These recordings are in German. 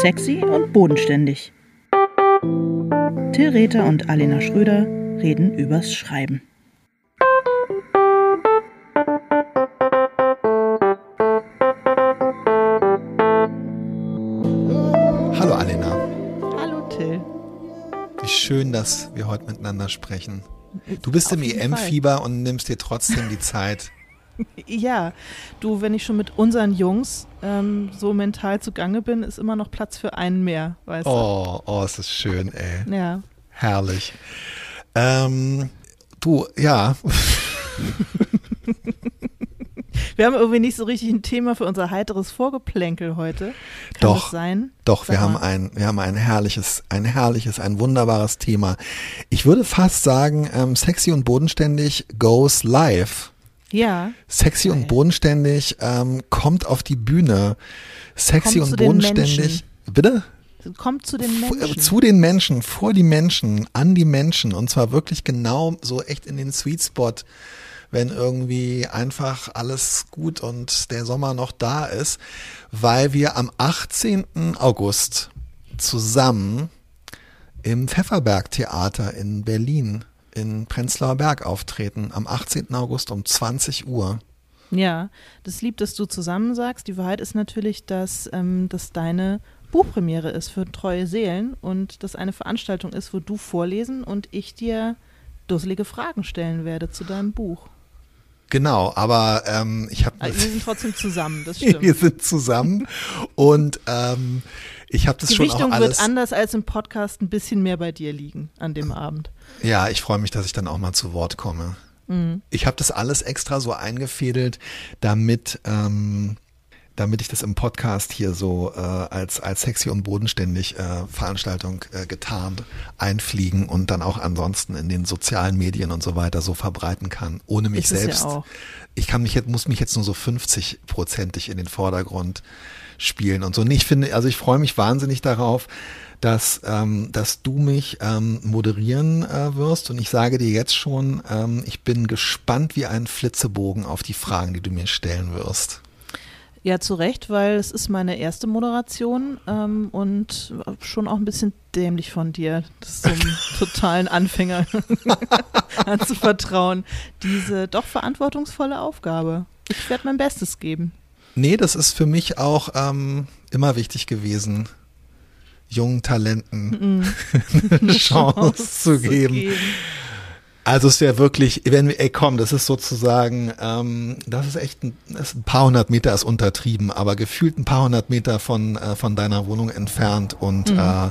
Sexy und bodenständig. Till Rether und Alena Schröder reden übers Schreiben. Hallo Alena, Hallo Till. wie schön, dass wir heute miteinander sprechen. Du bist im jeden EM-Fieber und nimmst dir trotzdem die Zeit. Ja, du, wenn ich schon mit unseren Jungs ähm, so mental zugange bin, ist immer noch Platz für einen mehr, weißt Oh, oh, es ist schön, ey. du? Ja. Herrlich. Ähm, du, ja, Wir haben irgendwie nicht so richtig ein Thema für unser heiteres Vorgeplänkel heute. Kann Doch. das sein? doch, Sag wir haben ein, wir haben ein herrliches, ein herrliches, ein wunderbares Thema. Ich würde fast sagen, ähm, sexy und bodenständig goes live. Ja. Sexy und Geil. bodenständig ähm, kommt auf die Bühne. Sexy Kommt und den bodenständig. Bitte? Kommt zu den äh, Menschen. Zu den Menschen, vor die Menschen, an die Menschen und zwar wirklich genau so echt in den Sweet Spot, wenn irgendwie einfach alles gut und der Sommer noch da ist, weil wir am 18. August zusammen im Pfefferberg Theater in Berlin in Prenzlauer Berg auftreten, am 18. August um 20 Uhr. Ja, das lieb, dass du zusammen sagst. Die Wahrheit ist natürlich, dass ähm, das deine Buchpremiere ist für treue Seelen und das eine Veranstaltung ist, wo du vorlesen und ich dir dusselige Fragen stellen werde zu deinem Buch. Genau, aber ähm, ich habe Also wir sind trotzdem zusammen, das wir stimmt. sind zusammen und ähm, ich habe das Die schon auch Gewichtung alles. wird anders als im Podcast ein bisschen mehr bei dir liegen an dem Abend. Ja, ich freue mich, dass ich dann auch mal zu Wort komme. Mhm. Ich habe das alles extra so eingefädelt, damit, ähm, damit ich das im Podcast hier so äh, als, als sexy und bodenständig äh, Veranstaltung äh, getarnt einfliegen und dann auch ansonsten in den sozialen Medien und so weiter so verbreiten kann, ohne mich Ist ja selbst. auch. Ich kann mich jetzt, muss mich jetzt nur so 50-prozentig in den Vordergrund spielen und so. Und ich finde, also ich freue mich wahnsinnig darauf, dass, ähm, dass du mich ähm, moderieren äh, wirst. Und ich sage dir jetzt schon, ähm, ich bin gespannt wie ein Flitzebogen auf die Fragen, die du mir stellen wirst. Ja, zu Recht, weil es ist meine erste Moderation ähm, und schon auch ein bisschen dämlich von dir, das einem totalen Anfänger anzuvertrauen. Diese doch verantwortungsvolle Aufgabe. Ich werde mein Bestes geben. Nee, das ist für mich auch ähm, immer wichtig gewesen, jungen Talenten eine Chance zu geben. Also es wäre wirklich, wenn wir, ey komm, das ist sozusagen, ähm, das ist echt ein, ist ein paar hundert Meter ist untertrieben, aber gefühlt ein paar hundert Meter von, äh, von deiner Wohnung entfernt und äh,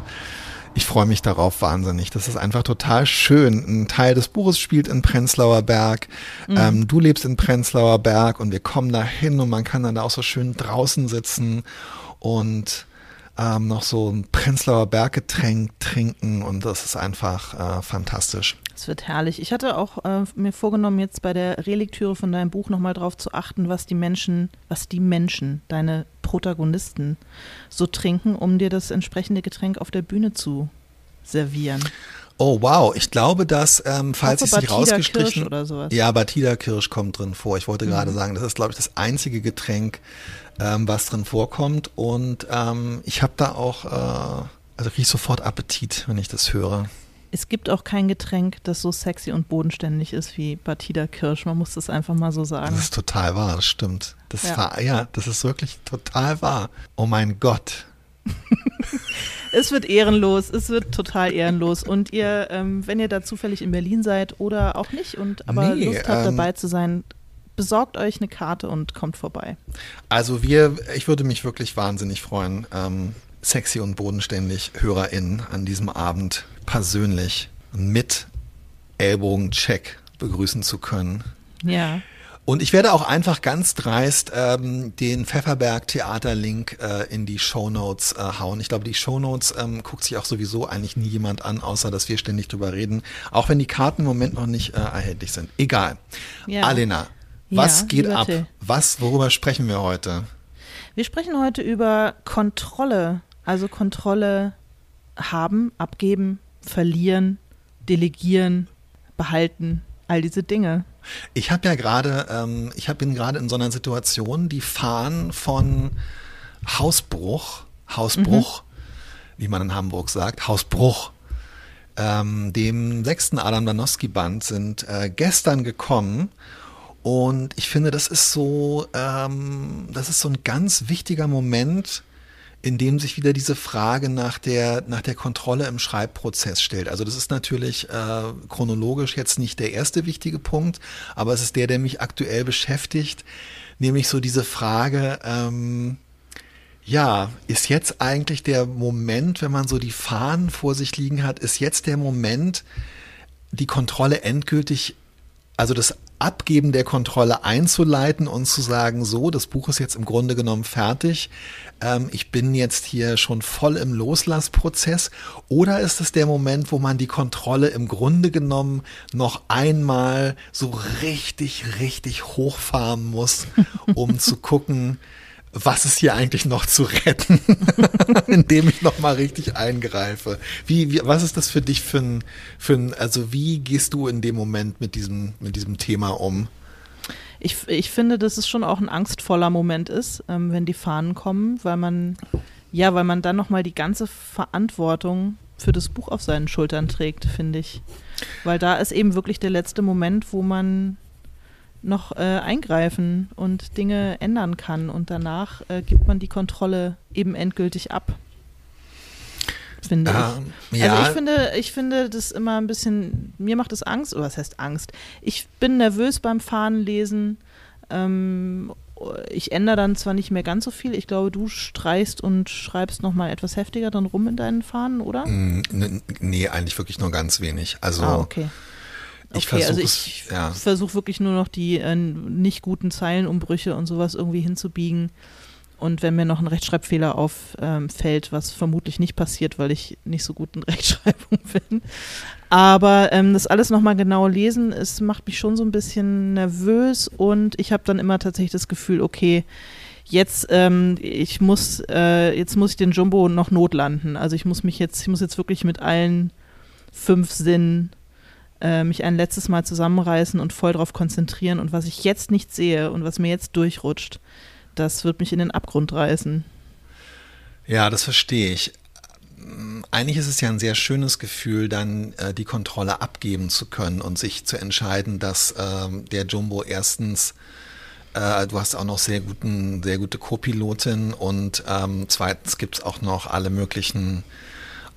ich freue mich darauf wahnsinnig. Das ist einfach total schön. Ein Teil des Buches spielt in Prenzlauer Berg. Ähm, du lebst in Prenzlauer Berg und wir kommen da hin und man kann dann da auch so schön draußen sitzen und ähm, noch so ein Prenzlauer Berggetränk trinken und das ist einfach äh, fantastisch. Es wird herrlich. Ich hatte auch äh, mir vorgenommen, jetzt bei der Relektüre von deinem Buch nochmal drauf zu achten, was die Menschen, was die Menschen, deine Protagonisten, so trinken, um dir das entsprechende Getränk auf der Bühne zu servieren. Oh wow, ich glaube, dass ähm, falls ich es nicht rausgestrichen, Kirsch oder sowas. ja, Batida Kirsch kommt drin vor. Ich wollte Mhm. gerade sagen, das ist glaube ich das einzige Getränk, ähm, was drin vorkommt und ähm, ich habe da auch, äh, also kriege ich sofort Appetit, wenn ich das höre. Es gibt auch kein Getränk, das so sexy und bodenständig ist wie Batida Kirsch. Man muss das einfach mal so sagen. Das ist total wahr, das stimmt. Das Ja. war, ja, das ist wirklich total wahr. Oh mein Gott. Es wird ehrenlos, es wird total ehrenlos. Und ihr, ähm, wenn ihr da zufällig in Berlin seid oder auch nicht und aber Nee, Lust habt, ähm, dabei zu sein, besorgt euch eine Karte und kommt vorbei. Also wir, ich würde mich wirklich wahnsinnig freuen, ähm, sexy und bodenständig HörerInnen an diesem Abend persönlich mit Ellbogencheck begrüßen zu können. Ja. Und ich werde auch einfach ganz dreist ähm, den Pfefferberg Theater-Link äh, in die Shownotes äh, hauen. Ich glaube, die Shownotes ähm, guckt sich auch sowieso eigentlich nie jemand an, außer dass wir ständig drüber reden. Auch wenn die Karten im Moment noch nicht äh, erhältlich sind. Egal. Ja. Alena, was Ja, geht ab? Till. Was, worüber sprechen wir heute? Wir sprechen heute über Kontrolle. Also Kontrolle haben, abgeben, verlieren, delegieren, behalten, all diese Dinge. Ich habe ja gerade, ähm, ich hab, bin gerade in so einer Situation, die Fahnen von Hausbruch, Hausbruch wie man in Hamburg sagt, Haus Bruch, ähm, dem sechsten Adam Danowski-Band, sind äh, gestern gekommen. Und ich finde, das ist so, ähm, das ist so ein ganz wichtiger Moment in dem sich wieder diese Frage nach der, nach der Kontrolle im Schreibprozess stellt. Also das ist natürlich äh, chronologisch jetzt nicht der erste wichtige Punkt, aber es ist der, der mich aktuell beschäftigt, nämlich so diese Frage, ähm, ja, ist jetzt eigentlich der Moment, wenn man so die Fahnen vor sich liegen hat, ist jetzt der Moment, die Kontrolle endgültig, also das Abgeben der Kontrolle einzuleiten und zu sagen, so, das Buch ist jetzt im Grunde genommen fertig ähm, ich bin jetzt hier schon voll im Loslassprozess? Oder ist es der Moment, wo man die Kontrolle im Grunde genommen noch einmal so richtig, richtig hochfahren muss, um zu gucken, was ist hier eigentlich noch zu retten, indem ich noch mal richtig eingreife. Wie, wie, was ist das für dich für ein, für ein, also wie gehst du in dem Moment mit diesem, mit diesem Thema um? ich, ich finde, dass es schon auch ein angstvoller Moment ist, ähm, wenn die Fahnen kommen, weil man, ja, weil man dann nochmal die ganze Verantwortung für das Buch auf seinen Schultern trägt, finde ich. Weil da ist eben wirklich der letzte Moment, wo man noch äh, eingreifen und Dinge ändern kann und danach äh, gibt man die Kontrolle eben endgültig ab finde ähm, ich. Ja. Also ich finde, ich finde das immer ein bisschen, mir macht es Angst, oder was heißt Angst? Ich bin nervös beim Fahnenlesen. Ähm, ich ändere dann zwar nicht mehr ganz so viel, ich glaube, du streichst und schreibst nochmal etwas heftiger dann rum in deinen Fahnen, oder? Mm, nee, eigentlich wirklich nur ganz wenig. Also ah, okay. Ich okay, also ich ja. versuche wirklich nur noch die äh, nicht guten Zeilenumbrüche und sowas irgendwie hinzubiegen. Und wenn mir noch ein Rechtschreibfehler auffällt, ähm, was vermutlich nicht passiert, weil ich nicht so gut in Rechtschreibung bin. Aber ähm, das alles nochmal genau lesen, es macht mich schon so ein bisschen nervös und ich habe dann immer tatsächlich das Gefühl, okay, jetzt ähm, ich muss äh, jetzt muss ich den Jumbo noch notlanden. Also ich muss mich jetzt ich muss jetzt wirklich mit allen fünf Sinnen äh, mich ein letztes Mal zusammenreißen und voll darauf konzentrieren und was ich jetzt nicht sehe und was mir jetzt durchrutscht, das wird mich in den Abgrund reißen. Ja, das verstehe ich. Eigentlich ist es ja ein sehr schönes Gefühl, dann äh, die Kontrolle abgeben zu können und sich zu entscheiden, dass ähm, der Jumbo erstens äh, du hast auch noch sehr guten, sehr gute Co-Pilotin und ähm, zweitens gibt es auch noch alle möglichen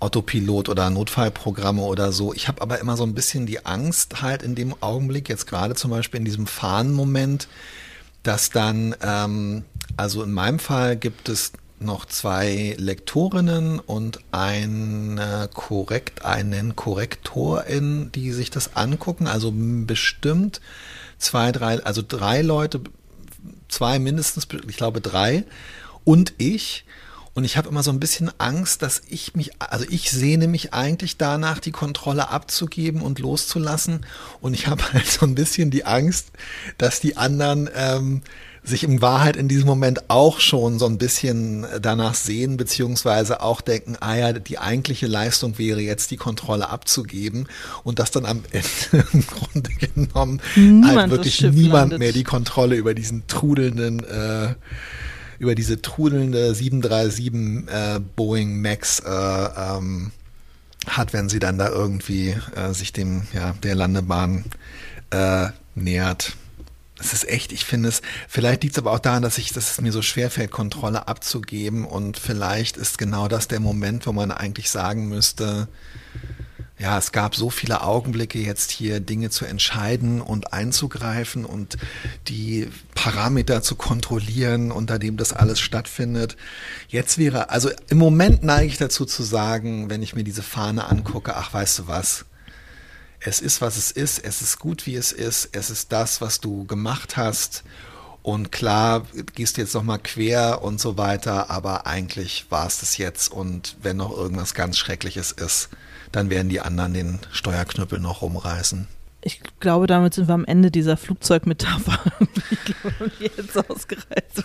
Autopilot oder Notfallprogramme oder so. Ich habe aber immer so ein bisschen die Angst halt in dem Augenblick, jetzt gerade zum Beispiel in diesem Fahrenmoment, dass dann, ähm, also in meinem Fall gibt es noch zwei Lektorinnen und ein korrekt, einen Korrektorin, die sich das angucken. Also bestimmt zwei, drei, also drei Leute, zwei mindestens, ich glaube drei und ich. Und ich habe immer so ein bisschen Angst, dass ich mich, also ich sehne mich eigentlich danach, die Kontrolle abzugeben und loszulassen. Und ich habe halt so ein bisschen die Angst, dass die anderen ähm, sich in Wahrheit in diesem Moment auch schon so ein bisschen danach sehen, beziehungsweise auch denken, ah ja, die eigentliche Leistung wäre jetzt die Kontrolle abzugeben und dass dann am Ende im Grunde genommen niemand halt wirklich niemand landet. mehr die Kontrolle über diesen trudelnden äh, über diese trudelnde 737 äh, Boeing Max äh, ähm, hat, wenn sie dann da irgendwie äh, sich dem, ja, der Landebahn äh, nähert. Es ist echt, ich finde es, vielleicht liegt es aber auch daran, dass ich, dass es mir so schwer fällt, Kontrolle abzugeben und vielleicht ist genau das der Moment, wo man eigentlich sagen müsste, ja, es gab so viele Augenblicke jetzt hier Dinge zu entscheiden und einzugreifen und die Parameter zu kontrollieren, unter dem das alles stattfindet. Jetzt wäre, also im Moment neige ich dazu zu sagen, wenn ich mir diese Fahne angucke, ach, weißt du was? Es ist, was es ist. Es ist gut, wie es ist. Es ist das, was du gemacht hast. Und klar, gehst jetzt nochmal quer und so weiter, aber eigentlich war es das jetzt. Und wenn noch irgendwas ganz Schreckliches ist, dann werden die anderen den Steuerknüppel noch rumreißen. Ich glaube, damit sind wir am Ende dieser Flugzeugmetapher. ich,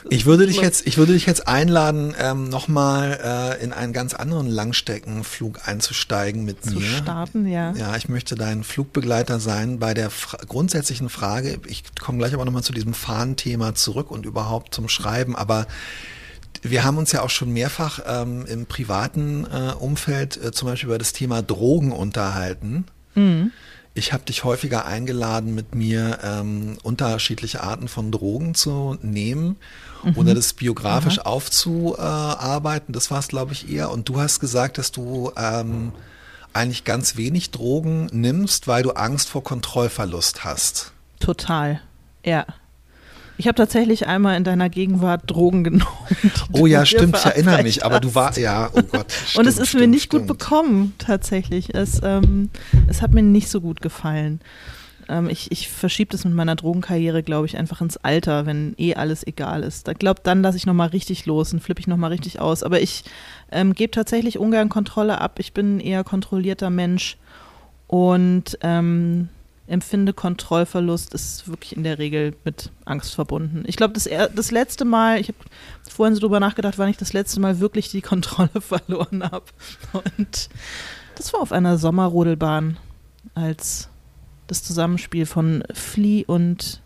ich würde dich jetzt, ich würde dich jetzt einladen, ähm, nochmal äh, in einen ganz anderen Langstreckenflug einzusteigen mit Zu mir. Zu starten, ja. Ja, ich möchte dein Flugbegleiter sein bei der Fra grundsätzlichen Frage. Ich komme gleich aber nochmal zu diesem Fahnenthema zurück und überhaupt zum Schreiben, aber wir haben uns ja auch schon mehrfach ähm, im privaten äh, Umfeld äh, zum Beispiel über das Thema Drogen unterhalten. Mhm. Ich habe dich häufiger eingeladen, mit mir ähm, unterschiedliche Arten von Drogen zu nehmen mhm. oder das biografisch Aha. aufzuarbeiten. Das war es, glaube ich, eher. Und du hast gesagt, dass du ähm, eigentlich ganz wenig Drogen nimmst, weil du Angst vor Kontrollverlust hast. Total, ja. Ich habe tatsächlich einmal in deiner Gegenwart Drogen genommen. Oh ja, stimmt, ich erinnere mich, aber du warst, ja, oh Gott. Stimmt, und es ist stimmt, mir nicht stimmt. gut bekommen, tatsächlich. Es, ähm, es hat mir nicht so gut gefallen. Ähm, ich ich verschiebe das mit meiner Drogenkarriere, glaube ich, einfach ins Alter, wenn eh alles egal ist. Ich glaube, dann lasse ich nochmal richtig los und flippe ich nochmal richtig aus. Aber ich ähm, gebe tatsächlich ungern Kontrolle ab. Ich bin ein eher kontrollierter Mensch und ähm, empfinde Kontrollverlust ist wirklich in der Regel mit Angst verbunden. Ich glaube, das, das letzte Mal, ich habe vorhin so drüber nachgedacht, wann ich das letzte Mal wirklich die Kontrolle verloren habe. Und das war auf einer Sommerrodelbahn, als das Zusammenspiel von Flieh und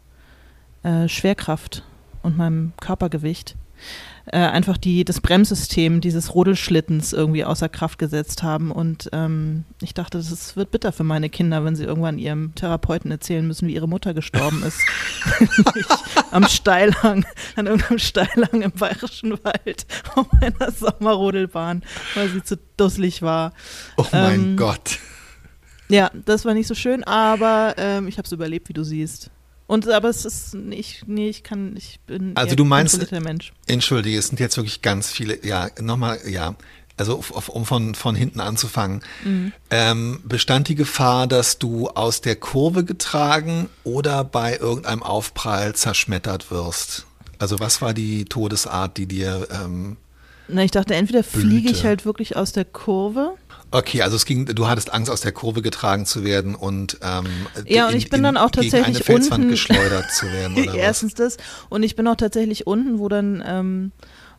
äh, Schwerkraft und meinem Körpergewicht äh, einfach die, das Bremssystem dieses Rodelschlittens irgendwie außer Kraft gesetzt haben. Und ähm, ich dachte, das wird bitter für meine Kinder, wenn sie irgendwann ihrem Therapeuten erzählen müssen, wie ihre Mutter gestorben ist. am Steilhang, an irgendeinem Steilhang im Bayerischen Wald auf einer Sommerrodelbahn, weil sie zu dusselig war. Oh mein ähm, Gott. Ja, das war nicht so schön, aber ähm, ich habe es überlebt, wie du siehst. Und aber es ist nicht, nee, ich kann, ich bin also du meinst, Mensch. Entschuldige, es sind jetzt wirklich ganz viele, ja, nochmal, ja, also um von, von hinten anzufangen, mhm. ähm, bestand die Gefahr, dass du aus der Kurve getragen oder bei irgendeinem Aufprall zerschmettert wirst? Also was war die Todesart, die dir ähm, Na, ich dachte, entweder fliege ich halt wirklich aus der Kurve Okay, also es ging, du hattest Angst, aus der Kurve getragen zu werden und ähm, ja, und in, ich bin dann auch tatsächlich eine Felswand unten, geschleudert zu werden. Oder Erstens das und ich bin auch tatsächlich unten, wo dann, ähm,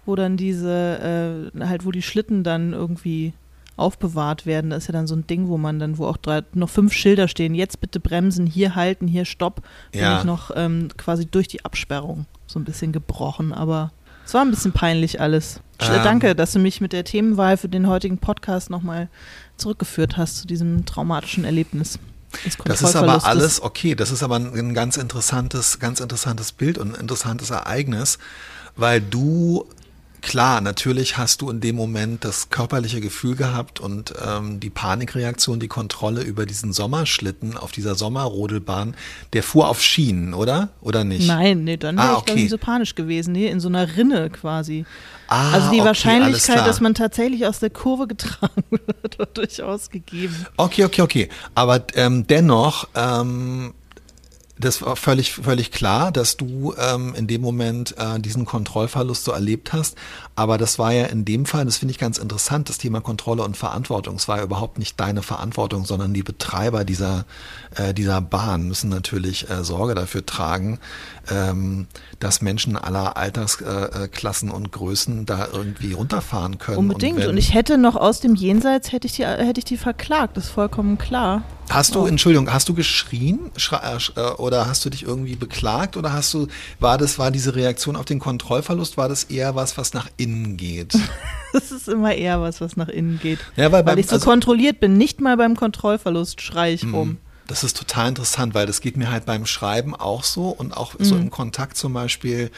wo dann diese, äh, halt, wo die Schlitten dann irgendwie aufbewahrt werden. Da ist ja dann so ein Ding, wo man dann, wo auch drei, noch fünf Schilder stehen. Jetzt bitte bremsen, hier halten, hier stopp. Bin ja. ich noch ähm, quasi durch die Absperrung so ein bisschen gebrochen, aber es war ein bisschen peinlich alles. Ähm, Danke, dass du mich mit der Themenwahl für den heutigen Podcast nochmal zurückgeführt hast zu diesem traumatischen Erlebnis. Das ist aber alles okay. Das ist aber ein ganz interessantes, ganz interessantes Bild und ein interessantes Ereignis, weil du Klar, natürlich hast du in dem Moment das körperliche Gefühl gehabt und ähm, die Panikreaktion, die Kontrolle über diesen Sommerschlitten auf dieser Sommerrodelbahn, der fuhr auf Schienen, oder? Oder nicht? Nein, nee, dann wäre ah, ich okay. nicht so panisch gewesen. Nee, in so einer Rinne quasi. Ah, also die okay, Wahrscheinlichkeit, dass man tatsächlich aus der Kurve getragen wird, wird durchaus gegeben. Okay, okay, okay. Aber ähm, dennoch ähm, das war völlig, völlig klar, dass du ähm, in dem Moment äh, diesen Kontrollverlust so erlebt hast. Aber das war ja in dem Fall, das finde ich ganz interessant, das Thema Kontrolle und Verantwortung. Es war ja überhaupt nicht deine Verantwortung, sondern die Betreiber dieser, äh, dieser Bahn müssen natürlich äh, Sorge dafür tragen, ähm, dass Menschen aller Altersklassen und Größen da irgendwie runterfahren können. Unbedingt. Und, und, ich hätte noch aus dem Jenseits hätte ich die, hätte ich die verklagt. Das ist vollkommen klar. Hast du, oh. Entschuldigung, hast du geschrien äh, oder hast du dich irgendwie beklagt oder hast du, war das, war diese Reaktion auf den Kontrollverlust, war das eher was, was nach innen geht? das ist immer eher was, was nach innen geht. Ja, weil, beim, weil ich so also, kontrolliert bin. Nicht mal beim Kontrollverlust schreie ich hm. rum. Das ist total interessant, weil das geht mir halt beim Schreiben auch so und auch mhm. so im Kontakt zum Beispiel,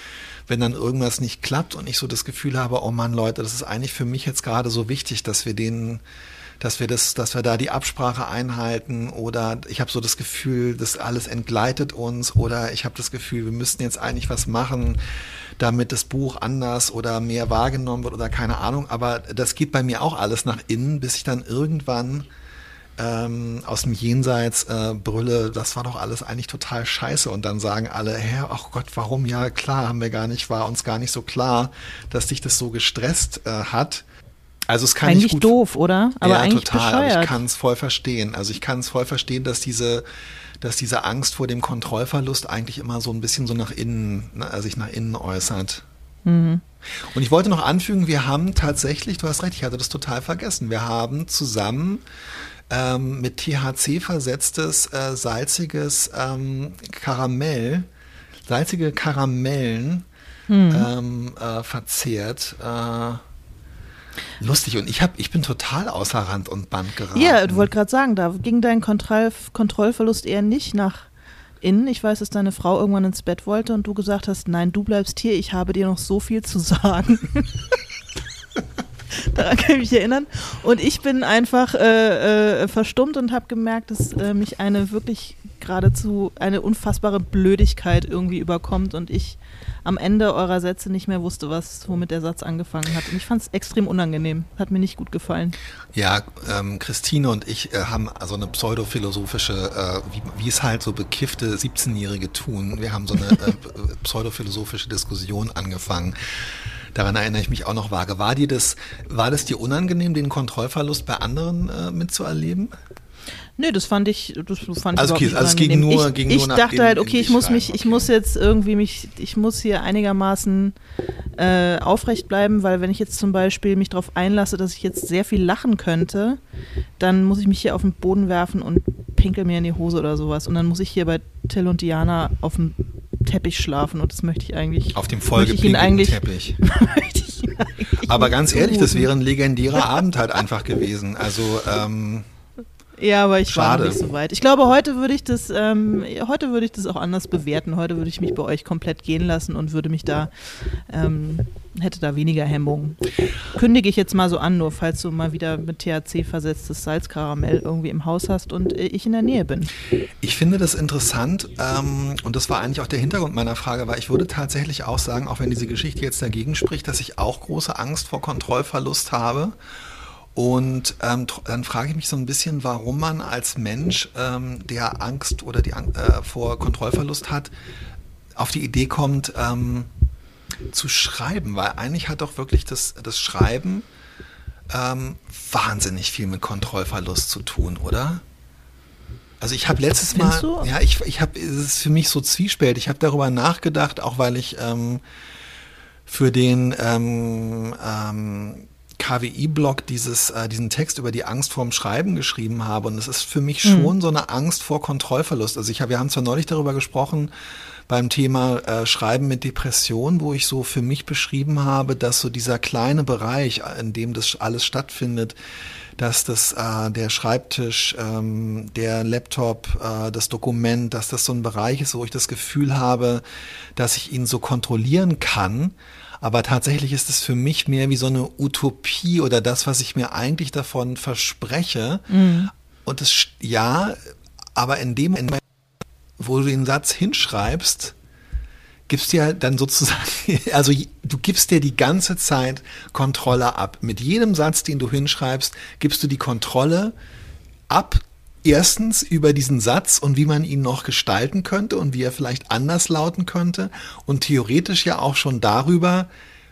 wenn dann irgendwas nicht klappt und ich so das Gefühl habe, oh Mann, Leute, das ist eigentlich für mich jetzt gerade so wichtig, dass wir den dass wir das, dass wir da die Absprache einhalten oder ich habe so das Gefühl, das alles entgleitet uns oder ich habe das Gefühl, wir müssten jetzt eigentlich was machen, damit das Buch anders oder mehr wahrgenommen wird oder keine Ahnung. Aber das geht bei mir auch alles nach innen, bis ich dann irgendwann ähm, aus dem Jenseits äh, brülle, das war doch alles eigentlich total scheiße. Und dann sagen alle, hä, ach Gott, warum? Ja, klar, haben wir gar nicht, war uns gar nicht so klar, dass dich das so gestresst äh, hat. Also es kann eigentlich nicht gut, doof, oder? Aber ja, eigentlich total. Bescheuert. Aber ich kann es voll verstehen. Also ich kann es voll verstehen, dass diese dass diese Angst vor dem Kontrollverlust eigentlich immer so ein bisschen so nach innen, ne, also sich nach innen äußert. Mhm. Und ich wollte noch anfügen, wir haben tatsächlich, du hast recht, ich hatte das total vergessen, wir haben zusammen ähm, mit THC versetztes äh, salziges ähm, Karamell, salzige Karamellen hm. äh, verzehrt. Äh, lustig und ich habe, ich bin total außer Rand und Band geraten. Ja, du wolltest gerade sagen, da ging dein Kontroll Kontrollverlust eher nicht nach innen. Ich weiß, dass deine Frau irgendwann ins Bett wollte und du gesagt hast, nein, du bleibst hier, ich habe dir noch so viel zu sagen. Daran kann ich mich erinnern. Und ich bin einfach äh, äh, verstummt und habe gemerkt, dass äh, mich eine wirklich geradezu eine unfassbare Blödigkeit irgendwie überkommt und ich am Ende eurer Sätze nicht mehr wusste, was, womit der Satz angefangen hat. Und ich fand es extrem unangenehm. Hat mir nicht gut gefallen. Ja, ähm, Christine und ich äh, haben also eine pseudophilosophische, äh, wie, wie es halt so bekiffte 17-Jährige tun. Wir haben so eine äh, pseudophilosophische Diskussion angefangen. Daran erinnere ich mich auch noch vage. War dir das, war das dir unangenehm, den Kontrollverlust bei anderen äh, mitzuerleben? Nee, das fand ich, das fand also, okay, also es ging nur, ich, ging ich nur dachte in, halt, okay, ich muss mich, okay. ich muss jetzt irgendwie mich, ich muss hier einigermaßen äh, aufrecht bleiben, weil wenn ich jetzt zum Beispiel mich darauf einlasse, dass ich jetzt sehr viel lachen könnte, dann muss ich mich hier auf den Boden werfen und pinkel mir in die Hose oder sowas. Und dann muss ich hier bei Till und Diana auf dem Teppich schlafen und das möchte ich eigentlich. Auf dem vollgepinkelten Teppich. Aber ganz ehrlich, das wäre ein legendärer Abend halt einfach gewesen. Also ähm, ja, aber ich Schade. war noch nicht so weit. Ich glaube, heute würde ich das, ähm, heute würde ich das auch anders bewerten. Heute würde ich mich bei euch komplett gehen lassen und würde mich da, ähm, hätte da weniger Hemmungen. Kündige ich jetzt mal so an, nur falls du mal wieder mit THC versetztes Salzkaramell irgendwie im Haus hast und äh, ich in der Nähe bin. Ich finde das interessant ähm, und das war eigentlich auch der Hintergrund meiner Frage, weil ich würde tatsächlich auch sagen, auch wenn diese Geschichte jetzt dagegen spricht, dass ich auch große Angst vor Kontrollverlust habe. Und ähm, dann frage ich mich so ein bisschen, warum man als Mensch, ähm, der Angst oder die Ang äh, vor Kontrollverlust hat, auf die Idee kommt, ähm, zu schreiben, weil eigentlich hat doch wirklich das, das Schreiben ähm, wahnsinnig viel mit Kontrollverlust zu tun, oder? Also ich habe letztes Mal, ja, ich, ich habe, es ist für mich so zwiespältig. Ich habe darüber nachgedacht, auch weil ich ähm, für den ähm, ähm, KWI-Blog dieses, äh, diesen Text über die Angst vorm Schreiben geschrieben habe. Und es ist für mich schon mhm. so eine Angst vor Kontrollverlust. Also ich hab, wir haben zwar neulich darüber gesprochen beim Thema äh, Schreiben mit Depression, wo ich so für mich beschrieben habe, dass so dieser kleine Bereich, in dem das alles stattfindet, dass das äh, der Schreibtisch, ähm, der Laptop, äh, das Dokument, dass das so ein Bereich ist, wo ich das Gefühl habe, dass ich ihn so kontrollieren kann aber tatsächlich ist es für mich mehr wie so eine Utopie oder das, was ich mir eigentlich davon verspreche. Mhm. Und es, ja, aber in dem, Moment, wo du den Satz hinschreibst, gibst dir dann sozusagen, also du gibst dir die ganze Zeit Kontrolle ab. Mit jedem Satz, den du hinschreibst, gibst du die Kontrolle ab erstens über diesen Satz und wie man ihn noch gestalten könnte und wie er vielleicht anders lauten könnte und theoretisch ja auch schon darüber,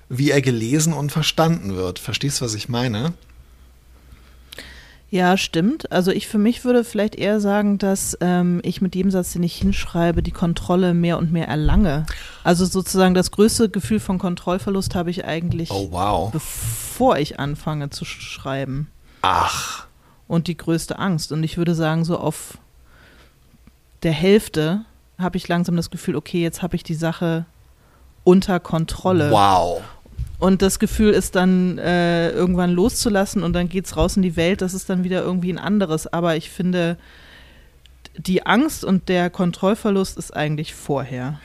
wie er gelesen und verstanden wird. Verstehst du, was ich meine? Ja, stimmt. Also ich für mich würde vielleicht eher sagen, dass ähm, ich mit jedem Satz, den ich hinschreibe, die Kontrolle mehr und mehr erlange. Also sozusagen das größte Gefühl von Kontrollverlust habe ich eigentlich, oh, wow. bevor ich anfange zu schreiben. Ach und die größte Angst. Und ich würde sagen, so auf der Hälfte habe ich langsam das Gefühl, okay, jetzt habe ich die Sache unter Kontrolle. Wow. Und das Gefühl ist dann äh, irgendwann loszulassen und dann geht es raus in die Welt, das ist dann wieder irgendwie ein anderes. Aber ich finde, die Angst und der Kontrollverlust ist eigentlich vorher.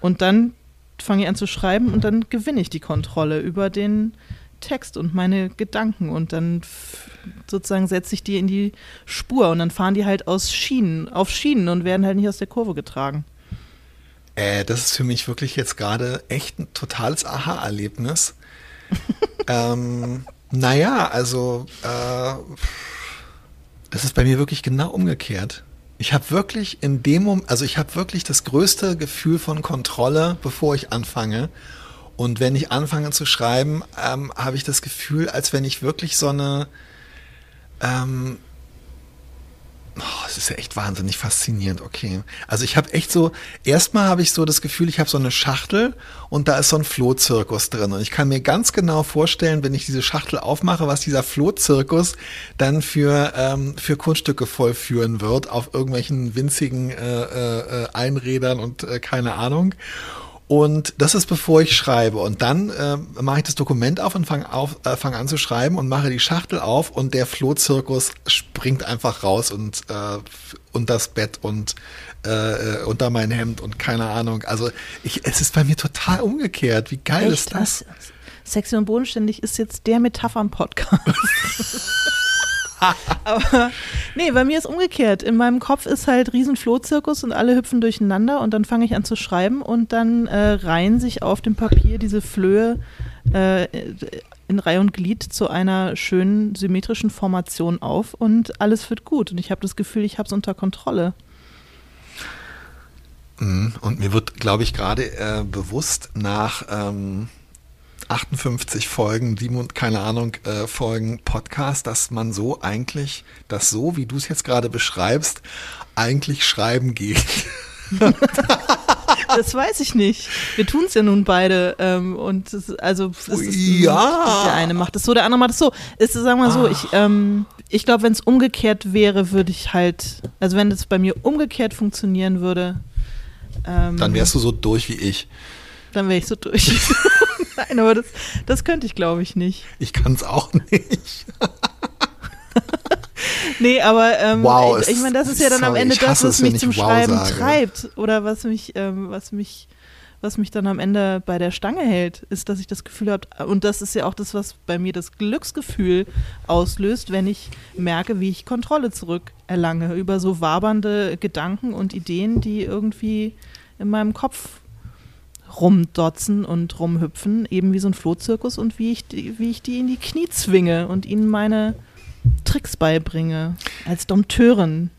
Und dann fange ich an zu schreiben und dann gewinne ich die Kontrolle über den Text und meine Gedanken und dann sozusagen setze ich die in die Spur und dann fahren die halt aus Schienen, auf Schienen und werden halt nicht aus der Kurve getragen. Äh, das ist für mich wirklich jetzt gerade echt ein totales Aha-Erlebnis. ähm, naja, also äh, das ist bei mir wirklich genau umgekehrt. Ich habe wirklich in dem Moment, also ich habe wirklich das größte Gefühl von Kontrolle, bevor ich anfange. Und wenn ich anfange zu schreiben, ähm, habe ich das Gefühl, als wenn ich wirklich so eine, ähm, oh, es ist ja echt wahnsinnig faszinierend, okay. Also ich habe echt so, erstmal habe ich so das Gefühl, ich habe so eine Schachtel und da ist so ein Flohzirkus drin. Und ich kann mir ganz genau vorstellen, wenn ich diese Schachtel aufmache, was dieser Flohzirkus dann für, ähm, für Kunststücke vollführen wird auf irgendwelchen winzigen äh, äh, Einrädern und äh, keine Ahnung. Und das ist bevor ich schreibe. Und dann äh, mache ich das Dokument auf und fange äh, fang an zu schreiben und mache die Schachtel auf und der Flohzirkus springt einfach raus und äh, unter das Bett und äh, unter mein Hemd und keine Ahnung. Also ich, es ist bei mir total umgekehrt. Wie geil Echt? ist das? Sexy und bodenständig ist jetzt der Metaphern-Podcast. Aber nee, bei mir ist umgekehrt. In meinem Kopf ist halt riesen Flohzirkus und alle hüpfen durcheinander und dann fange ich an zu schreiben und dann äh, reihen sich auf dem Papier diese Flöhe äh, in Reihe und Glied zu einer schönen symmetrischen Formation auf und alles wird gut. Und ich habe das Gefühl, ich habe es unter Kontrolle. Mhm. Und mir wird, glaube ich, gerade äh, bewusst nach ähm, 58 Folgen, sieben, keine Ahnung, äh, Folgen Podcast, dass man so eigentlich, dass so, wie du es jetzt gerade beschreibst, eigentlich schreiben geht. das weiß ich nicht. Wir tun es ja nun beide. Ähm, und es, also es ist, ja. der eine macht es so, der andere macht es so. Ist, sagen wir mal so, ich, ah. ähm, ich glaube, wenn es umgekehrt wäre, würde ich halt, also wenn es bei mir umgekehrt funktionieren würde. Ähm, dann wärst du so durch wie ich. Dann wäre ich so durch. Nein, aber das, das könnte ich, glaube ich, nicht. Ich kann es auch nicht. nee, aber ähm, wow, ich, ich meine, das ist ja dann sorry, am Ende das, was mich zum wow Schreiben sage. treibt oder was mich, ähm, was mich, was mich dann am Ende bei der Stange hält, ist, dass ich das Gefühl habe, und das ist ja auch das, was bei mir das Glücksgefühl auslöst, wenn ich merke, wie ich Kontrolle zurückerlange über so wabernde Gedanken und Ideen, die irgendwie in meinem Kopf rumdotzen und rumhüpfen, eben wie so ein Flohzirkus und wie ich, die, wie ich die in die Knie zwinge und ihnen meine Tricks beibringe als Dompteurin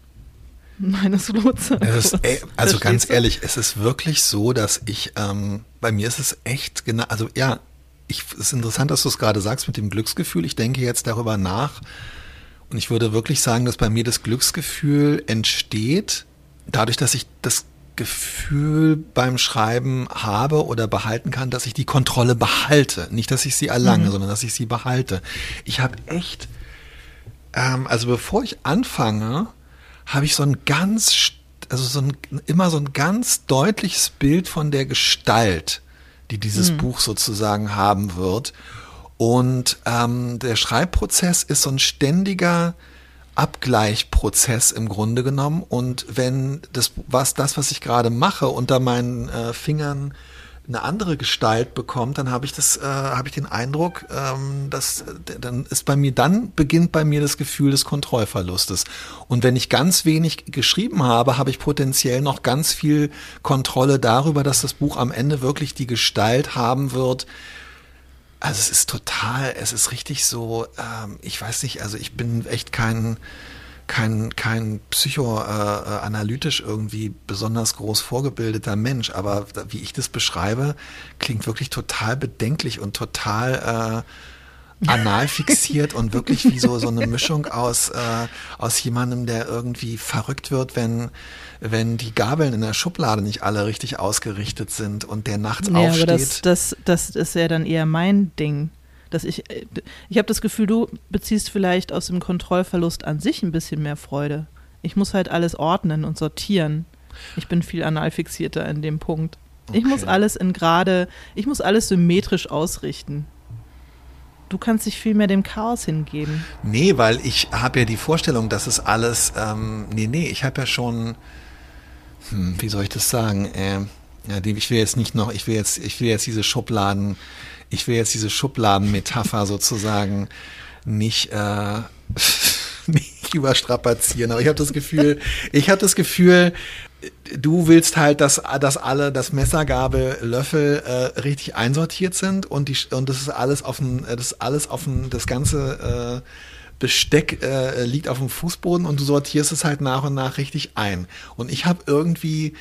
meines Flohzirkus. Ist, also ganz du? ehrlich, es ist wirklich so, dass ich, ähm, bei mir ist es echt genau, also ja, ich, es ist interessant, dass du es gerade sagst mit dem Glücksgefühl. Ich denke jetzt darüber nach und ich würde wirklich sagen, dass bei mir das Glücksgefühl entsteht, dadurch, dass ich das Gefühl beim Schreiben habe oder behalten kann, dass ich die Kontrolle behalte. Nicht, dass ich sie erlange, mhm. sondern dass ich sie behalte. Ich habe echt, ähm, also bevor ich anfange, habe ich so ein ganz, also so ein, immer so ein ganz deutliches Bild von der Gestalt, die dieses mhm. Buch sozusagen haben wird. Und ähm, der Schreibprozess ist so ein ständiger, Abgleichprozess im Grunde genommen. Und wenn das, was, das, was ich gerade mache, unter meinen äh, Fingern eine andere Gestalt bekommt, dann habe ich das, äh, habe ich den Eindruck, ähm, dass dann ist bei mir, dann beginnt bei mir das Gefühl des Kontrollverlustes. Und wenn ich ganz wenig geschrieben habe, habe ich potenziell noch ganz viel Kontrolle darüber, dass das Buch am Ende wirklich die Gestalt haben wird, also es ist total, es ist richtig so, ähm, ich weiß nicht, also ich bin echt kein, kein, kein psychoanalytisch äh, irgendwie besonders groß vorgebildeter Mensch, aber wie ich das beschreibe, klingt wirklich total bedenklich und total äh, anal fixiert und wirklich wie so, so eine Mischung aus, äh, aus jemandem, der irgendwie verrückt wird, wenn, wenn die Gabeln in der Schublade nicht alle richtig ausgerichtet sind und der nachts nee, aufsteht. Aber das, das, das ist ja dann eher mein Ding. Dass ich ich habe das Gefühl, du beziehst vielleicht aus dem Kontrollverlust an sich ein bisschen mehr Freude. Ich muss halt alles ordnen und sortieren. Ich bin viel analfixierter in dem Punkt. Okay. Ich muss alles in gerade, ich muss alles symmetrisch ausrichten. Du kannst dich viel mehr dem Chaos hingeben. Nee, weil ich habe ja die Vorstellung, dass es alles, ähm, nee, nee, ich habe ja schon, hm, wie soll ich das sagen, äh, ja, ich will jetzt nicht noch, ich will jetzt, ich will jetzt diese Schubladen, ich will jetzt diese Schubladenmetapher sozusagen nicht, äh, nicht überstrapazieren, aber ich habe das Gefühl, ich habe das Gefühl, du willst halt, dass, dass alle, das Messer, Gabel, Löffel äh, richtig einsortiert sind und die und das ist alles auf dem, äh, das ist alles auf dem, das ganze äh, Besteck äh, liegt auf dem Fußboden und du sortierst es halt nach und nach richtig ein. Und ich habe irgendwie